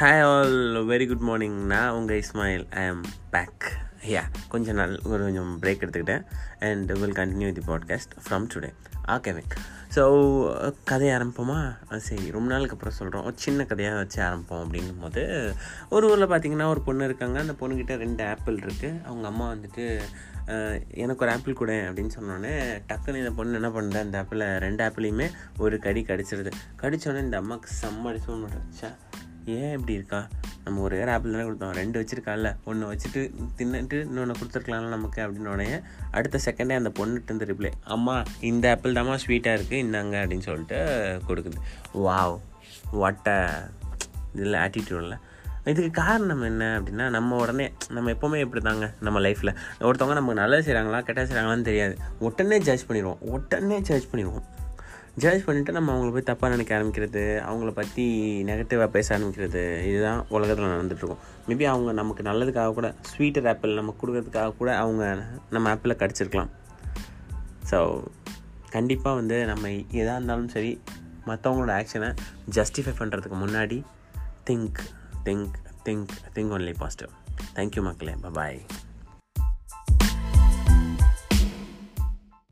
Hi all very good morning நான் உங்கள் Ismail I am back yeah கொஞ்சம் நாள் ஒரு கொஞ்சம் பிரேக் எடுத்துக்கிட்டேன். And will continue the podcast from today okay so கதையை ஆரம்பிப்போமா? சரி ரொம்ப நாளுக்கு அப்புறம் சொல்கிறோம் ஒரு சின்ன கதையாக வச்சு ஆரம்பிப்போம் அப்படிங்கும் போது ஒரு ஊரில் பார்த்தீங்கன்னா ஒரு பொண்ணு இருக்காங்க. அந்த பொண்ணுக்கிட்ட ரெண்டு ஆப்பிள் இருக்குது அவங்க அம்மா வந்துட்டு எனக்கு ஒரு ஆப்பிள் கொடு அப்படின்னு சொன்னோடனே டக்குன்னு இந்த பொண்ணு என்ன பண்ணுது? அந்த ஆப்பிளை ரெண்டு ஆப்பிளையுமே ஒரு கடி கடிச்சிருது. கடித்தோடனே இந்த அம்மாவுக்கு செம்ம அடிச்சு ஏன் இப்படி இருக்கா? நம்ம ஒரே ஆப்பிள் தானே கொடுத்தோம். ரெண்டு வச்சிருக்கால ஒன்று வச்சுட்டு தின்னுட்டு இன்னொன்று கொடுத்துருக்கலாம்ல நமக்கு அப்படின்னு உடனே அடுத்த செகண்டே அந்த பொண்ணுட்டு இருந்து ரிப்ளை அம்மா இந்த ஆப்பிள் தாம்மா ஸ்வீட்டாக இருக்குது இந்தாங்க அப்படின்னு சொல்லிட்டு கொடுக்குது. வாவ் வாட்ட இதில் ஆட்டிடியூடில் இதுக்கு காரணம் என்ன அப்படின்னா நம்ம உடனே நம்ம எப்போவுமே இப்படி தாங்க நம்ம லைஃப்பில் ஒருத்தவங்க நமக்கு நல்லது செய்கிறாங்களா கெட்டது செய்கிறாங்களான்னு தெரியாது. உடனே ஜட்ஜ் பண்ணிடுவோம். உடனே ஜட்ஜ் பண்ணிடுவோம். ஜட்ஜ் பண்ணிவிட்டு நம்ம அவங்கள போய் தப்பாக நினைக்க ஆரம்பிக்கிறது அவங்கள பற்றி நெகட்டிவாக பேச ஆரம்பிக்கிறது இதுதான் உலகத்தில் நடந்துகிட்ருக்கும் மேபி அவங்க நமக்கு நல்லதுக்காக கூட ஸ்வீட்டர் ஆப்பிள் நமக்கு கொடுக்கறதுக்காக கூட அவங்க நம்ம ஆப்பிளை கடிச்சிருக்கலாம். ஸோ கண்டிப்பாக வந்து நம்ம எதாக இருந்தாலும் சரி மற்றவங்களோட ஆக்ஷனை ஜஸ்டிஃபை பண்ணுறதுக்கு முன்னாடி think think think think only positive thank you மக்களே. பாய்